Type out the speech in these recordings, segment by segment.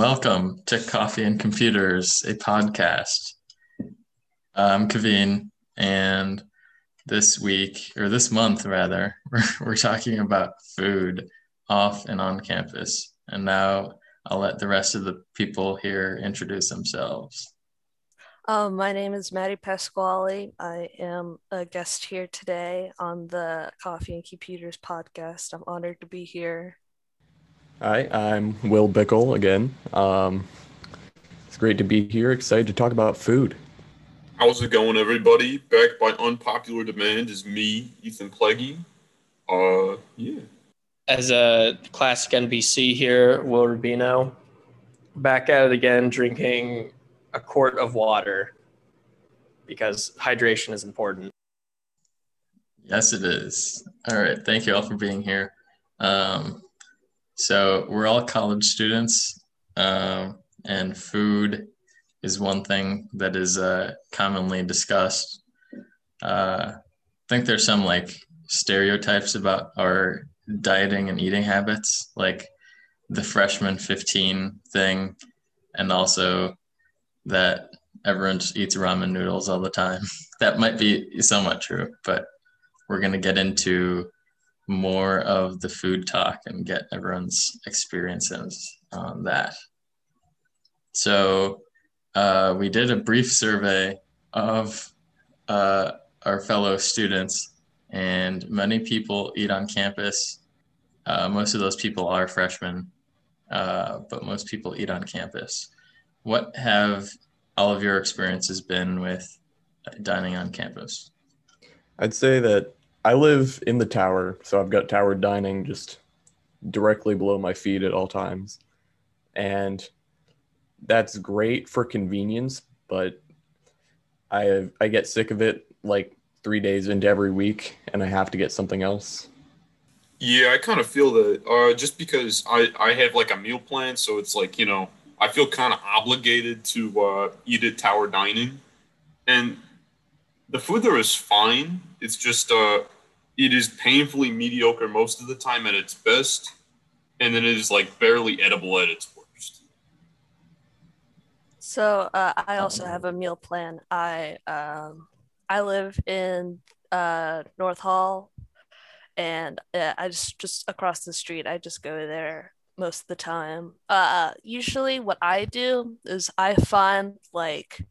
Welcome to Coffee and Computers, a podcast. I'm Kaveen, and this week, or this month rather, we're, talking about food off and on campus. And now I'll let the rest of the people here introduce themselves. Um, my name is Maddie Pasquale. I am a guest here today on the Coffee and Computers podcast. I'm honored to be here. Hi, I'm Will Bickle again. Um, it's great to be here. Excited to talk about food. How's it going, everybody? Back by unpopular demand is me, Ethan Pleggy. Uh, yeah. As a classic NBC here, Will Rubino. Back at it again, drinking a quart of water because hydration is important. Yes, it is. All right. Thank you all for being here. Um, so we're all college students, um, and food is one thing that is uh, commonly discussed. Uh, I think there's some like stereotypes about our dieting and eating habits, like the freshman 15 thing, and also that everyone just eats ramen noodles all the time. that might be somewhat true, but we're going to get into more of the food talk and get everyone's experiences on that. So, uh, we did a brief survey of uh, our fellow students, and many people eat on campus. Uh, most of those people are freshmen, uh, but most people eat on campus. What have all of your experiences been with dining on campus? I'd say that I live in the tower, so I've got tower dining just directly below my feet at all times. And that's great for convenience, but I I get sick of it like 3 days into every week and I have to get something else. Yeah, I kind of feel that uh, just because I, I have like a meal plan, so it's like, you know, I feel kind of obligated to uh, eat at Tower Dining. And the food there is fine. It's just uh, it is painfully mediocre most of the time at its best, and then it is like barely edible at its worst. So uh, I also have a meal plan. I um, I live in uh, North Hall, and uh, I just just across the street. I just go there most of the time. Uh, usually, what I do is I find like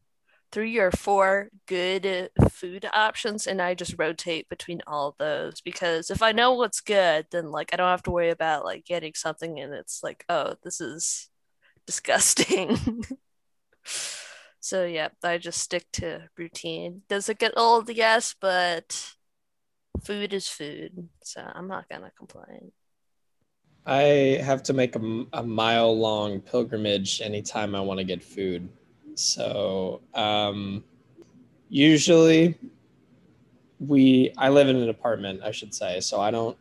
three or four good food options and I just rotate between all those because if I know what's good, then like I don't have to worry about like getting something and it's like, oh, this is disgusting. so yeah, I just stick to routine. Does it get old? Yes, but food is food. So I'm not gonna complain. I have to make a, a mile long pilgrimage anytime I want to get food. So um, usually we I live in an apartment, I should say. So I don't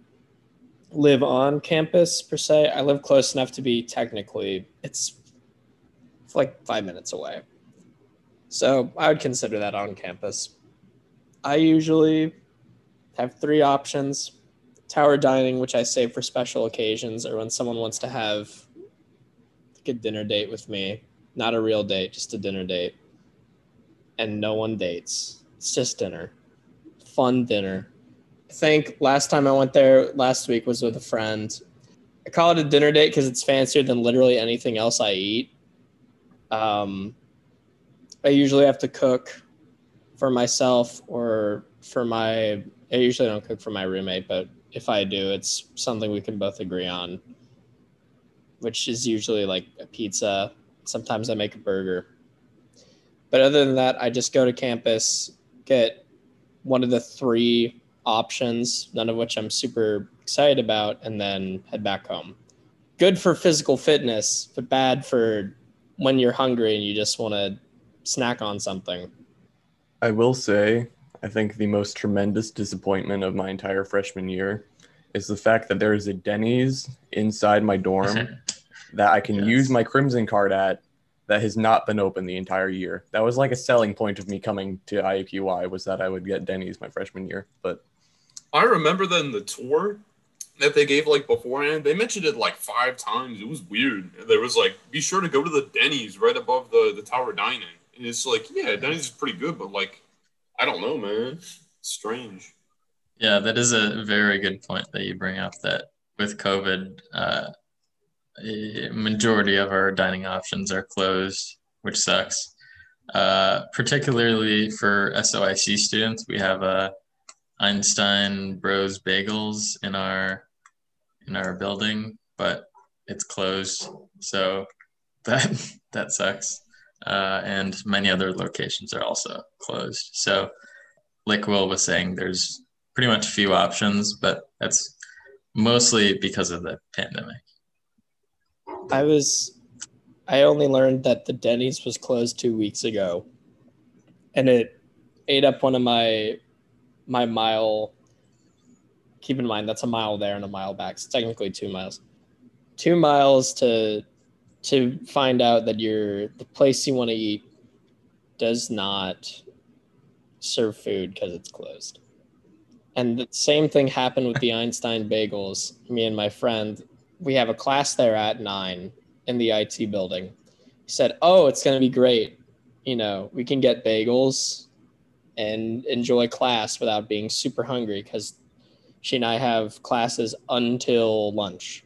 live on campus per se. I live close enough to be technically it's, it's like five minutes away. So I would consider that on campus. I usually have three options tower dining, which I save for special occasions or when someone wants to have a dinner date with me not a real date, just a dinner date. And no one dates. It's just dinner. Fun dinner. I think last time I went there last week was with a friend. I call it a dinner date because it's fancier than literally anything else I eat. Um, I usually have to cook for myself or for my. I usually don't cook for my roommate, but if I do, it's something we can both agree on, which is usually like a pizza Sometimes I make a burger. But other than that, I just go to campus, get one of the three options, none of which I'm super excited about, and then head back home. Good for physical fitness, but bad for when you're hungry and you just want to snack on something. I will say, I think the most tremendous disappointment of my entire freshman year is the fact that there is a Denny's inside my dorm that I can yes. use my Crimson card at that has not been open the entire year. That was like a selling point of me coming to IUPUI was that I would get Denny's my freshman year. But I remember then the tour, that they gave like beforehand. They mentioned it like five times. It was weird. There was like, be sure to go to the Denny's right above the the Tower Dining. And it's like, yeah, Denny's is pretty good, but like, I don't know, man. It's strange. Yeah, that is a very good point that you bring up. That with COVID, uh, a majority of our dining options are closed, which sucks. Uh, particularly for SOIC students, we have a Einstein Bros Bagels in our in our building, but it's closed, so that that sucks. Uh, and many other locations are also closed. So, like Will was saying, there's pretty much few options, but that's mostly because of the pandemic. I was I only learned that the Denny's was closed two weeks ago, and it ate up one of my my mile. Keep in mind that's a mile there and a mile back. It's technically two miles. Two miles to to find out that your the place you want to eat does not serve food because it's closed. And the same thing happened with the Einstein bagels. Me and my friend, we have a class there at nine in the IT building. He said, "Oh, it's going to be great. You know, we can get bagels and enjoy class without being super hungry because she and I have classes until lunch.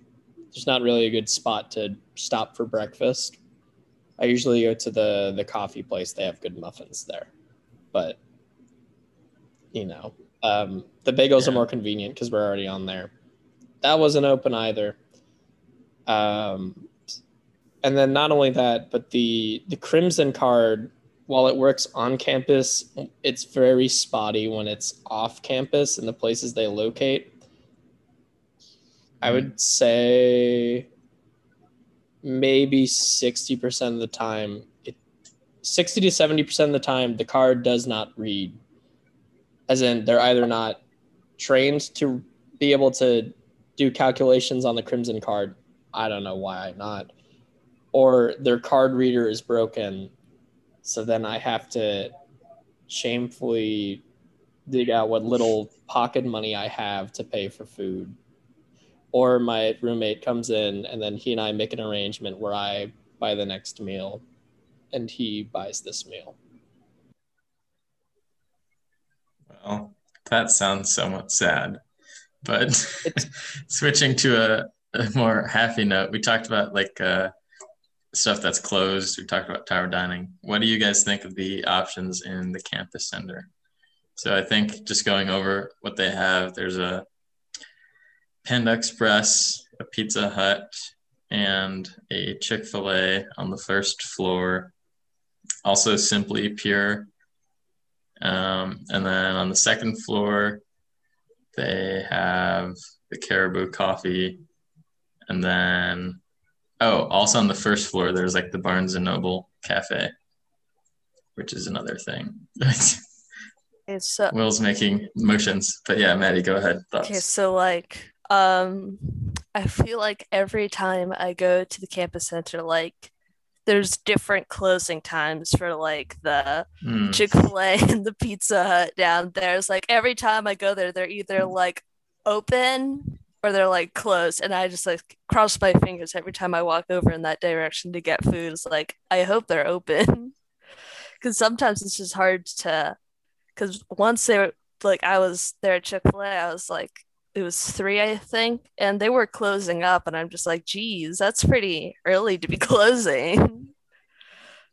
There's not really a good spot to stop for breakfast. I usually go to the the coffee place. They have good muffins there, but you know, um, the bagels Yeah. are more convenient because we're already on there. That wasn't open either. Um, and then not only that, but the the Crimson card, while it works on campus, it's very spotty when it's off campus and the places they locate. I would say maybe 60% of the time it 60 to 70% of the time the card does not read as in they're either not trained to be able to do calculations on the crimson card i don't know why not or their card reader is broken so then i have to shamefully dig out what little pocket money i have to pay for food or my roommate comes in and then he and i make an arrangement where i buy the next meal and he buys this meal Well, that sounds somewhat sad. But switching to a, more happy note, we talked about like uh, stuff that's closed. We talked about tower dining. What do you guys think of the options in the campus center? So I think just going over what they have, there's a Panda Express, a Pizza Hut, and a Chick fil A on the first floor. Also, Simply Pure. Um, and then on the second floor, they have the Caribou Coffee. And then, oh, also on the first floor, there's like the Barnes and Noble Cafe, which is another thing. Okay, so Will's making motions, but yeah, Maddie, go ahead. Thoughts? okay, so like um I feel like every time I go to the campus center, like there's different closing times for like the Hmm. Chick-fil-A and the Pizza Hut down there. It's like every time I go there, they're either like open or they're like closed. And I just like cross my fingers every time I walk over in that direction to get food. It's like I hope they're open. Cause sometimes it's just hard to because once they were like I was there at Chick-fil-A, I was like it was three, I think, and they were closing up, and I'm just like, geez, that's pretty early to be closing.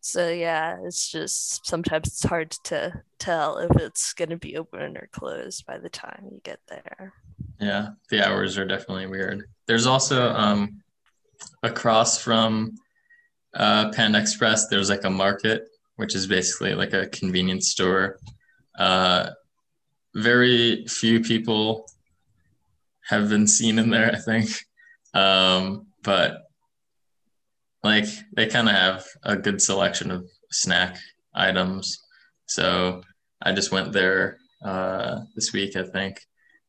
So yeah, it's just sometimes it's hard to tell if it's gonna be open or closed by the time you get there. Yeah, the hours are definitely weird. There's also um, across from uh, Panda Express, there's like a market, which is basically like a convenience store. Uh, very few people have been seen in there, I think. Um, but like they kind of have a good selection of snack items. So I just went there uh, this week, I think,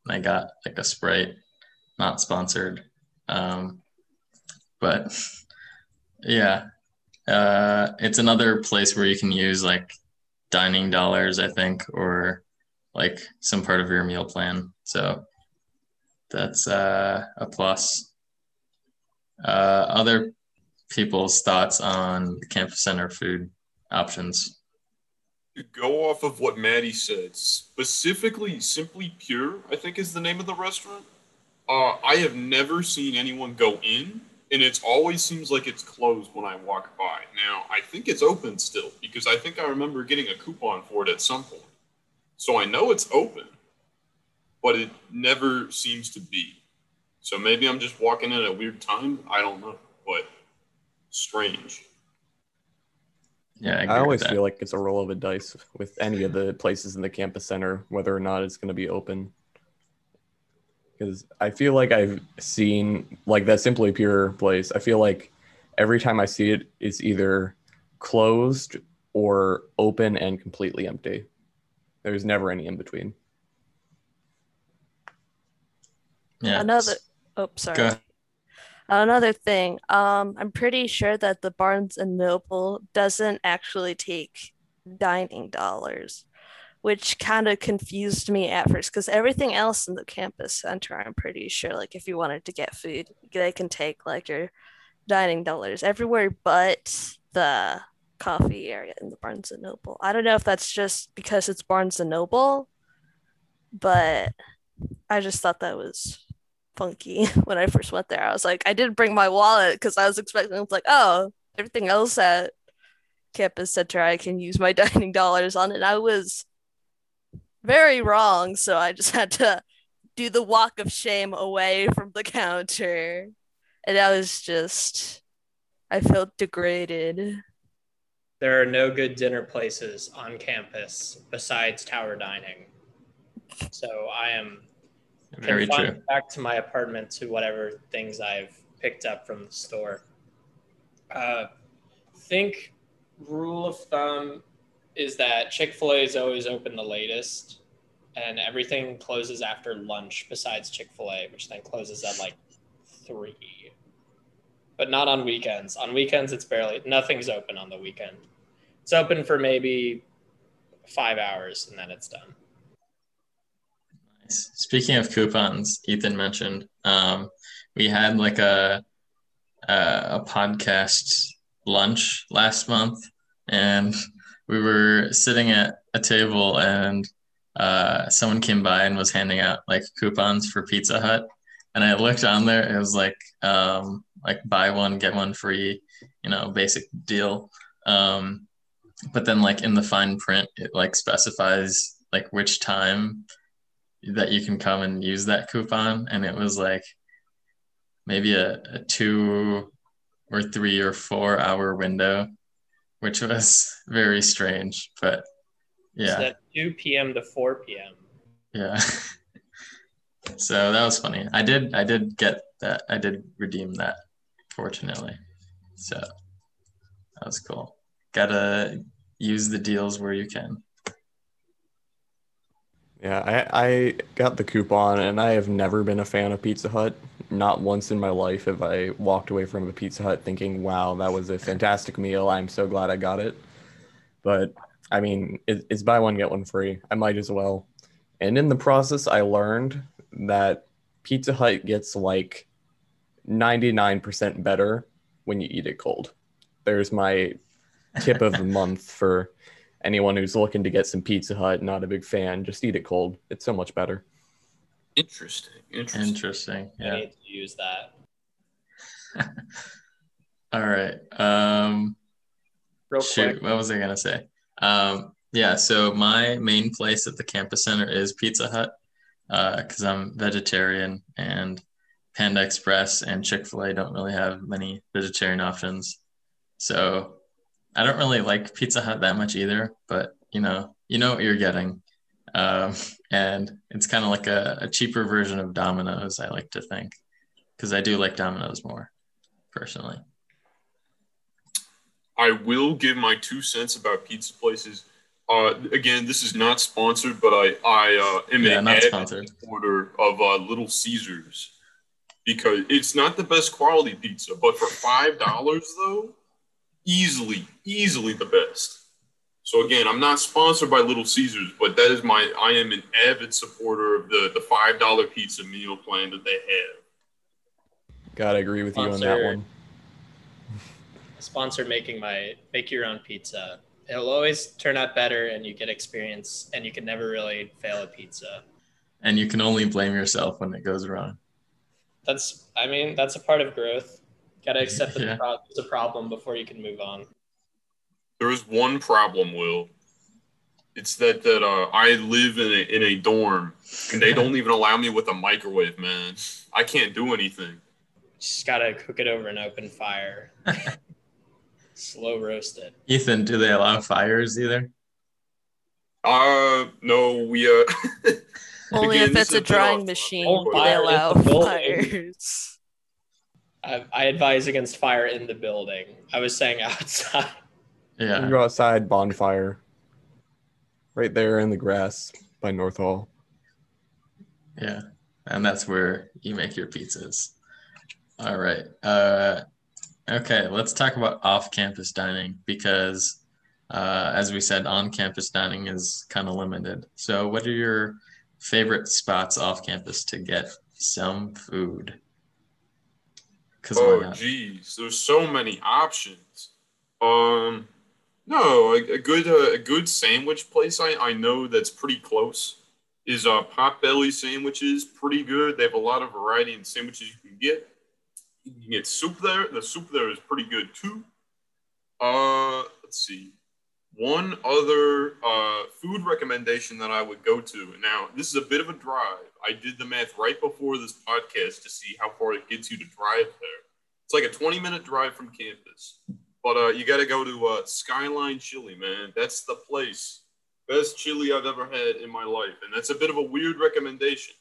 I got like a Sprite, not sponsored. Um, but yeah, uh, it's another place where you can use like dining dollars, I think, or like some part of your meal plan. So That's uh, a plus. Uh, other people's thoughts on campus center food options. To go off of what Maddie said, specifically Simply Pure, I think is the name of the restaurant. Uh, I have never seen anyone go in, and it always seems like it's closed when I walk by. Now, I think it's open still because I think I remember getting a coupon for it at some point. So I know it's open, but it never seems to be. So maybe I'm just walking in at a weird time. I don't know, but strange. Yeah, I, I, agree with always feel like it's a roll of a dice with any of the places in the campus center, whether or not it's going to be open. Because I feel like I've seen like that Simply Pure place. I feel like every time I see it, it's either closed or open and completely empty. There's never any in between. yeah. Another. Oh, sorry. Go ahead. Another thing, um, I'm pretty sure that the Barnes and Noble doesn't actually take dining dollars, which kind of confused me at first because everything else in the campus center, I'm pretty sure, like if you wanted to get food, they can take like your dining dollars everywhere but the coffee area in the Barnes and Noble. I don't know if that's just because it's Barnes and Noble, but I just thought that was funky when I first went there. I was like, I didn't bring my wallet because I was expecting it's like, oh, everything else at campus center I can use my dining dollars on, and I was very wrong. So I just had to do the walk of shame away from the counter, and I was just, I felt degraded. There are no good dinner places on campus besides tower dining. So I am Very true. back to my apartment to whatever things I've picked up from the store. Uh, think rule of thumb is that Chick Fil A is always open the latest, and everything closes after lunch besides Chick Fil A, which then closes at like three. But not on weekends. On weekends, it's barely nothing's open on the weekend. It's open for maybe five hours, and then it's done. Speaking of coupons, Ethan mentioned um, we had like a, a a podcast lunch last month, and we were sitting at a table, and uh, someone came by and was handing out like coupons for Pizza Hut, and I looked on there, it was like um, like buy one get one free, you know, basic deal. Um, but then like in the fine print, it like specifies like which time that you can come and use that coupon. And it was like maybe a, a two or three or four hour window which was very strange but yeah. at 2 p.m. to 4 p.m. yeah. So that was funny. I did i did get that. I did redeem that fortunately. So that was cool. Gotta use the deals where you can Yeah, I, I got the coupon and I have never been a fan of Pizza Hut. Not once in my life have I walked away from a Pizza Hut thinking, wow, that was a fantastic meal. I'm so glad I got it. But I mean, it, it's buy one, get one free. I might as well. And in the process, I learned that Pizza Hut gets like 99% better when you eat it cold. There's my tip of the month for anyone who's looking to get some Pizza Hut, not a big fan, just eat it cold. It's so much better. Interesting. Interesting. interesting I yeah need to use that. all right um Real Shoot, quick, what was I gonna say? Um, yeah, so my main place at the campus center is Pizza Hut because I'm vegetarian, and Panda Express and Chick Fil A don't really have many vegetarian options. So I don't really like Pizza Hut that much either, but you know, you know what you're getting, um, and it's kind of like a, a cheaper version of Domino's. I like to think because I do like Domino's more personally. I will give my two cents about pizza places. Uh, again, this is not sponsored, but I I uh, am Yeah, an avid supporter of uh, Little Caesars because it's not the best quality pizza, but for five dollars though, easily easily the best. So again, I'm not sponsored by Little Caesars, but that is my I am an avid supporter of the the five dollar pizza meal plan that they have. Gotta agree with you on that Sponsor. one. Sponsor making my make your own pizza. It'll always turn out better, and you get experience, and you can never really fail at pizza. And you can only blame yourself when it goes wrong. That's, I mean, that's a part of growth. Got to accept that Yeah. the pro- it's a problem before you can move on. There is one problem, Will. It's that that uh, I live in a in a dorm, and they don't even allow me with a microwave, man. I can't do anything. Just gotta cook it over an open fire. Slow roast it. Ethan, do they allow fires either? Uh, no, we uh. Only Again, if it's a bit drying machine Don't they allow fires. I, I advise against fire in the building. I was saying outside. You Yeah. go outside, bonfire. Right there in the grass by North Hall. Yeah. And that's where you make your pizzas. All right. Uh, okay, let's talk about off-campus dining because, uh, as we said, on-campus dining is kind of limited. So, what are your favorite spots off-campus to get some food? Because Oh, geez, there's so many options. Um, no, a, a good uh, a good sandwich place I, I know that's pretty close is uh Potbelly sandwiches. Pretty good. They have a lot of variety in sandwiches you can get. You can get soup there. The soup there is pretty good too. Uh, let's see. One other uh, food recommendation that I would go to. Now, this is a bit of a drive. I did the math right before this podcast to see how far it gets you to drive there. It's like a 20 minute drive from campus. But uh, you got to go to uh, Skyline Chili, man. That's the place. Best chili I've ever had in my life. And that's a bit of a weird recommendation,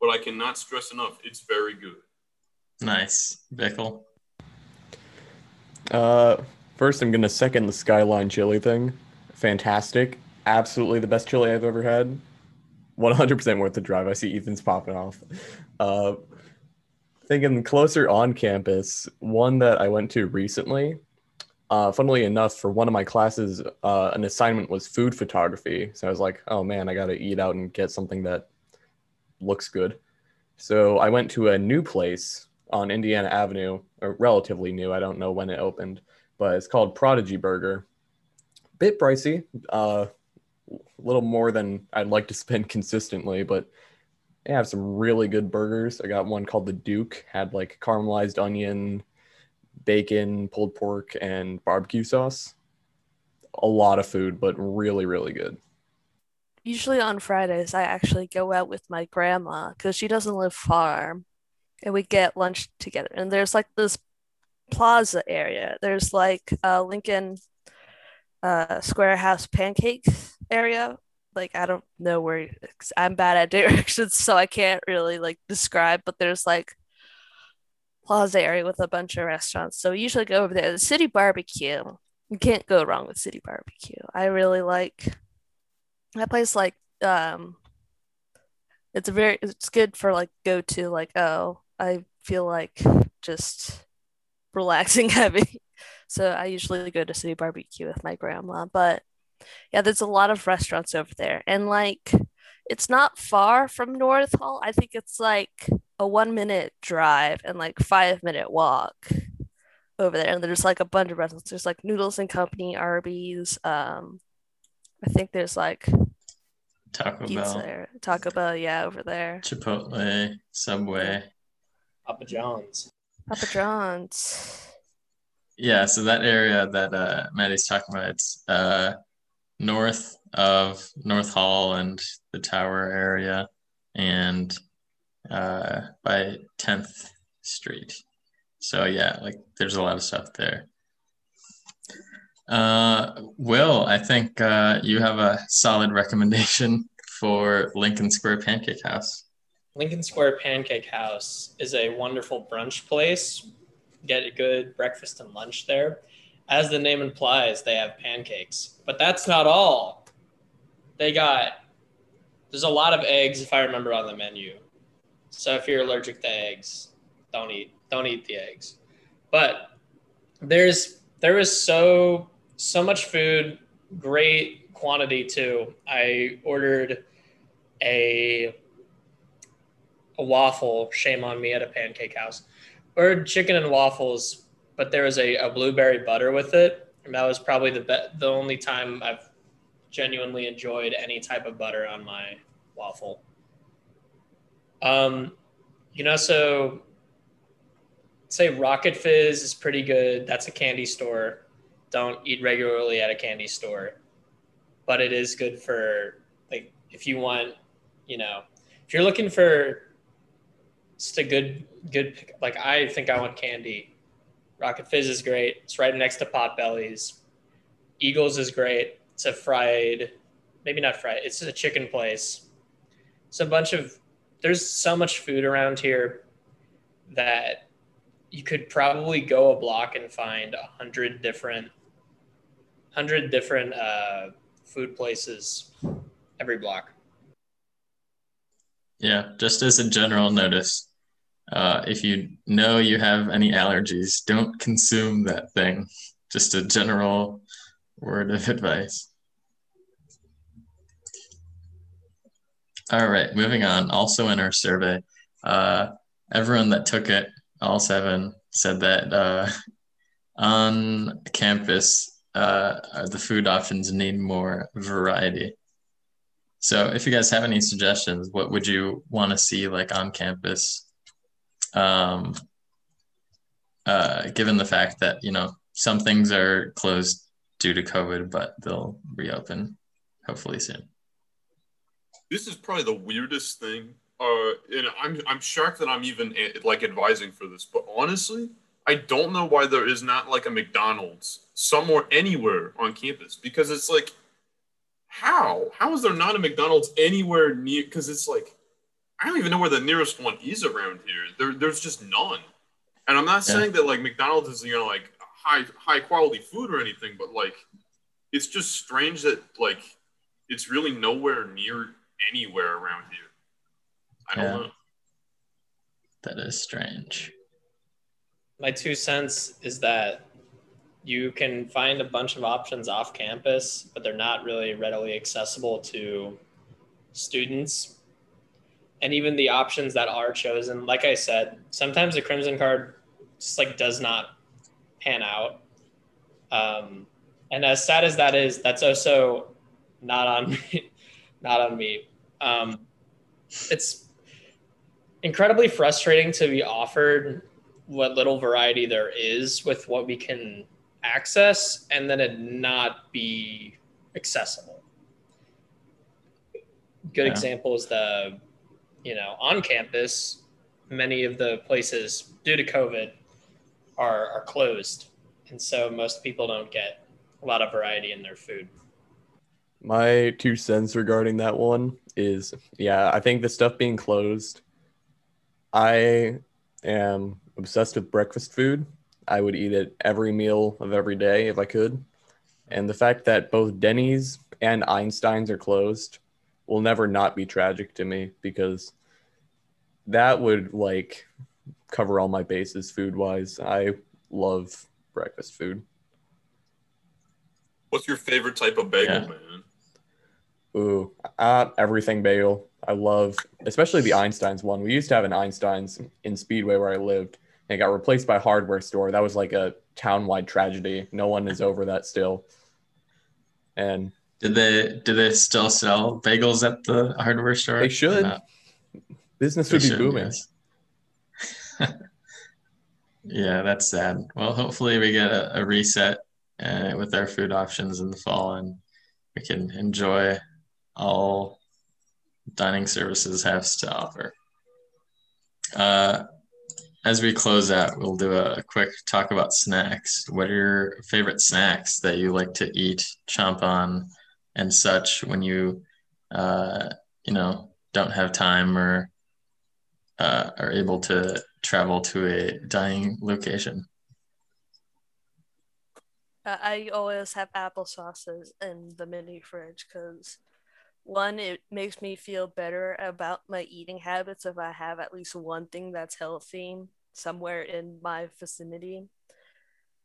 but I cannot stress enough. It's very good. Nice. Bickle. Uh, first, I'm gonna second the Skyline chili thing. Fantastic, absolutely the best chili I've ever had. 100% worth the drive. I see Ethan's popping off. Uh, thinking closer on campus, one that I went to recently. Uh, funnily enough, for one of my classes, uh, an assignment was food photography. So I was like, oh man, I gotta eat out and get something that looks good. So I went to a new place on Indiana Avenue, or relatively new. I don't know when it opened, but it's called Prodigy Burger. Bit pricey, uh, a little more than I'd like to spend consistently, but they have some really good burgers. I got one called the Duke, had like caramelized onion, bacon, pulled pork, and barbecue sauce. A lot of food, but really, really good. Usually on Fridays, I actually go out with my grandma because she doesn't live far, and we get lunch together. And there's like this plaza area. There's like uh, Lincoln uh, Square House pancakes area. Like I don't know where I'm bad at directions, so I can't really like describe. But there's like plaza area with a bunch of restaurants. So we usually go over there. The City Barbecue. You can't go wrong with City Barbecue. I really like that place like um it's a very it's good for like go to like oh I feel like just relaxing heavy. So I usually go to City Barbecue with my grandma, but yeah, there's a lot of restaurants over there. And like it's not far from North Hall. I think it's like a 1 minute drive and like 5 minute walk over there. And there's like a bunch of restaurants. There's like Noodles and Company, Arby's, um I think there's like Taco pizza Bell, there. Taco Bell, yeah, over there. Chipotle, Subway. Papa John's. Papa John's. Yeah, so that area that uh, Maddie's talking about, it's uh, north of North Hall and the Tower area, and uh, by 10th Street. So yeah, like there's a lot of stuff there. Uh, Will, I think uh, you have a solid recommendation for Lincoln Square Pancake House. Lincoln Square Pancake House is a wonderful brunch place. Get a good breakfast and lunch there. As the name implies, they have pancakes. But that's not all. They got there's a lot of eggs if I remember on the menu. So if you're allergic to eggs, don't eat don't eat the eggs. But there's there is so so much food great quantity too. I ordered a a waffle. Shame on me at a pancake house. or chicken and waffles, but there was a, a blueberry butter with it, and that was probably the be- the only time I've genuinely enjoyed any type of butter on my waffle. Um, you know, so say Rocket Fizz is pretty good. That's a candy store. Don't eat regularly at a candy store, but it is good for like if you want, you know, if you're looking for just a good good pick, like I think I want candy. Rocket Fizz is great. It's right next to Potbelly's. Eagles is great. It's a fried, maybe not fried. It's a chicken place. It's a bunch of. There's so much food around here that you could probably go a block and find a hundred different, hundred different uh, food places every block. Yeah, just as a general notice, uh, if you know you have any allergies, don't consume that thing. Just a general word of advice. All right, moving on. Also in our survey, uh, everyone that took it, all seven, said that uh, on campus, uh, the food options need more variety. So if you guys have any suggestions, what would you want to see like on campus? Um, uh, given the fact that, you know, some things are closed due to COVID, but they'll reopen hopefully soon. This is probably the weirdest thing. Uh, and I'm I'm shocked that I'm even eh, like advising for this, but honestly, I don't know why there is not like a McDonald's somewhere anywhere on campus because it's like, how how is there not a McDonald's anywhere near? Because it's like, I don't even know where the nearest one is around here. There there's just none. And I'm not Yeah. saying that like McDonald's is you know like high high quality food or anything, but like it's just strange that like it's really nowhere near anywhere around here. I don't Yeah. know. That is strange. My two cents is that you can find a bunch of options off campus, but they're not really readily accessible to students. And even the options that are chosen, like I said, sometimes the Crimson card just like does not pan out. Um, and as sad as that is, that's also not on me. not on me. Um, it's incredibly frustrating to be offered what little variety there is with what we can access and then it not be accessible. Good Yeah. example is the, you know, on campus, many of the places due to COVID are, are closed. And so most people don't get a lot of variety in their food. My two cents regarding that one is yeah, I think the stuff being closed, I am obsessed with breakfast food. I would eat it every meal of every day if I could. And the fact that both Denny's and Einstein's are closed will never not be tragic to me because that would like cover all my bases food wise. I love breakfast food. What's your favorite type of bagel, Yeah. man? Ooh, uh, everything bagel. I love, especially the Einstein's one. We used to have an Einstein's in Speedway where I lived, and it got replaced by a hardware store. That was like a town-wide tragedy. No one is over that still. And Did they do they still sell bagels at the hardware store? They should. business They would be should, booming. yes. yeah, that's sad. Well, hopefully we get a, a reset uh, with our food options in the fall, and we can enjoy all dining services have to offer. Uh, as we close out, we'll do a quick talk about snacks. What are your favorite snacks that you like to eat, chomp on, and such when you, uh, you know, don't have time or uh, are able to travel to a dying location? I always have applesauces in the mini fridge because one, it makes me feel better about my eating habits if I have at least one thing that's healthy somewhere in my vicinity.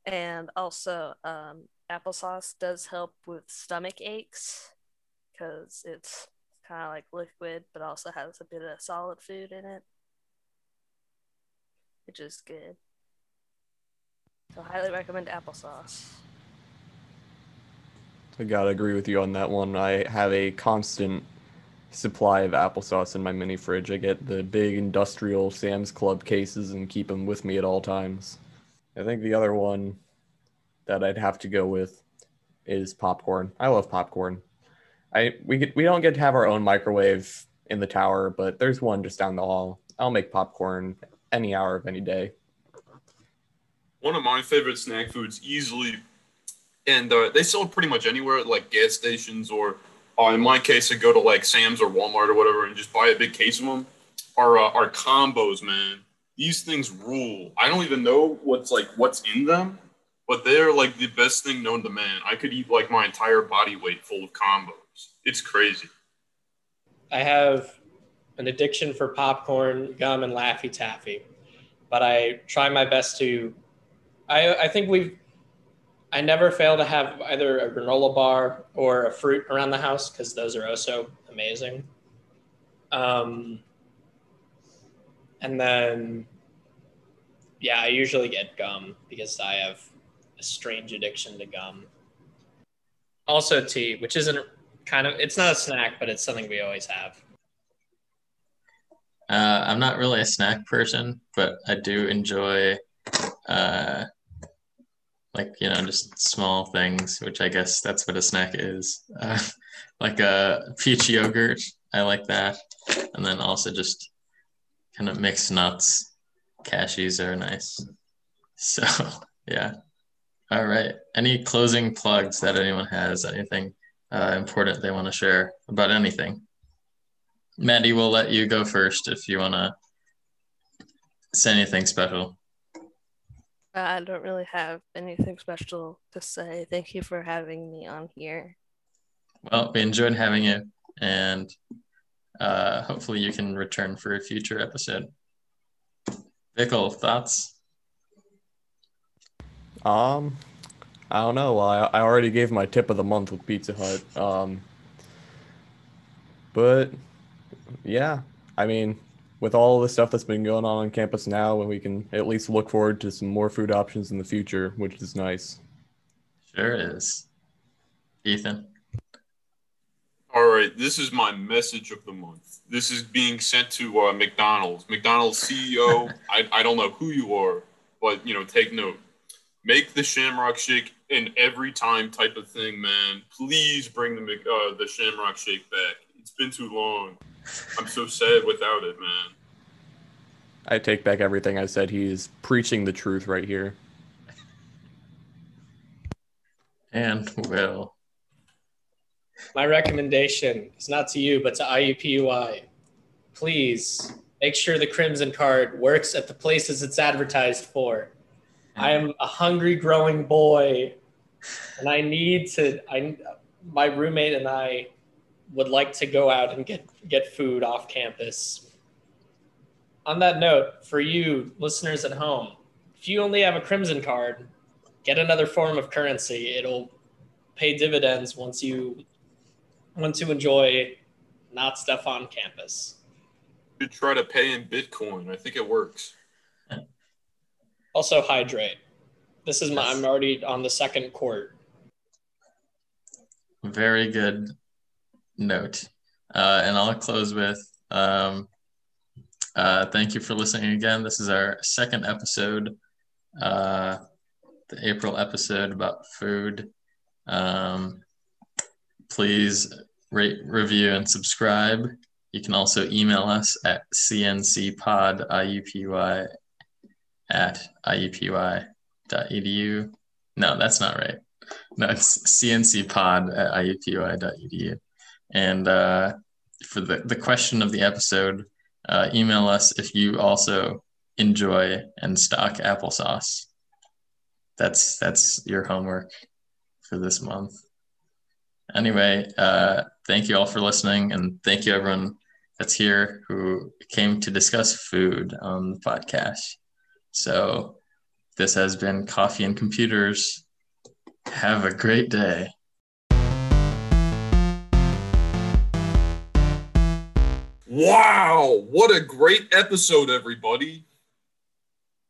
And also, um, applesauce does help with stomach aches because it's kind of like liquid, but also has a bit of solid food in it, which is good. So, highly recommend applesauce. I gotta agree with you on that one. I have a constant supply of applesauce in my mini fridge. I get the big industrial Sam's Club cases and keep them with me at all times. I think the other one that I'd have to go with is popcorn. I love popcorn. I we get, we don't get to have our own microwave in the tower, but there's one just down the hall. I'll make popcorn any hour of any day. One of my favorite snack foods, easily, and uh, they sell pretty much anywhere, like gas stations or, uh, in my case, I go to like Sam's or Walmart or whatever and just buy a big case of them. Are uh, are combos, man? These things rule. I don't even know what's like what's in them, but they're like the best thing known to man. I could eat like my entire body weight full of combos. It's crazy. I have an addiction for popcorn, gum, and Laffy Taffy, but I try my best to. I I think we've. I never fail to have either a granola bar or a fruit around the house because those are also amazing. Um, and then, yeah, I usually get gum because I have a strange addiction to gum. Also, tea, which isn't kind of it's not a snack, but it's something we always have. Uh, I'm not really a snack person, but I do enjoy, uh, like you know, just small things, which I guess that's what a snack is. Uh, like a peach yogurt, I like that, and then also just kind of mixed nuts. Cashews are nice. So yeah. All right. Any closing plugs that anyone has? Anything uh, important they want to share about anything. Maddie, we'll let you go first if you want to say anything special. Uh, I don't really have anything special to say. Thank you for having me on here. Well, we enjoyed having you, and uh, hopefully you can return for a future episode. Bickle, thoughts? Um, I don't know. Well, I, I already gave my tip of the month with Pizza Hut. Um, but yeah, I mean, with all the stuff that's been going on on campus now, and we can at least look forward to some more food options in the future, which is nice. Sure is. Ethan. All right, this is my message of the month. This is being sent to uh, McDonald's. McDonald's CEO, I, I don't know who you are, but you know, take note. Make the Shamrock Shake an every time type of thing, man. Please bring the uh, the Shamrock Shake back. It's been too long. I'm so sad without it, man. I take back everything I said. He is preaching the truth right here. And Will. My recommendation is not to you, but to IUPUI. Please make sure the Crimson card works at the places it's advertised for. I am a hungry growing boy and I need to I my roommate and I would like to go out and get get food off campus. On that note, for you listeners at home, if you only have a crimson card, get another form of currency. It'll pay dividends once you once you enjoy not stuff on campus. You try to pay in Bitcoin. I think it works. Also hydrate. This is my I'm already on the second court. Very good note. Uh, and I'll close with um, uh, thank you for listening again. This is our second episode, uh, the April episode about food. Um, please rate, review, and subscribe. You can also email us at cncpodiupy at iupui.edu. No, that's not right. No, it's cncpod at iupui.edu. And uh, for the, the question of the episode, uh, email us if you also enjoy and stock applesauce. That's that's your homework for this month. Anyway, uh, thank you all for listening, and thank you everyone that's here who came to discuss food on the podcast. So this has been Coffee and Computers. Have a great day. Wow, what a great episode, everybody.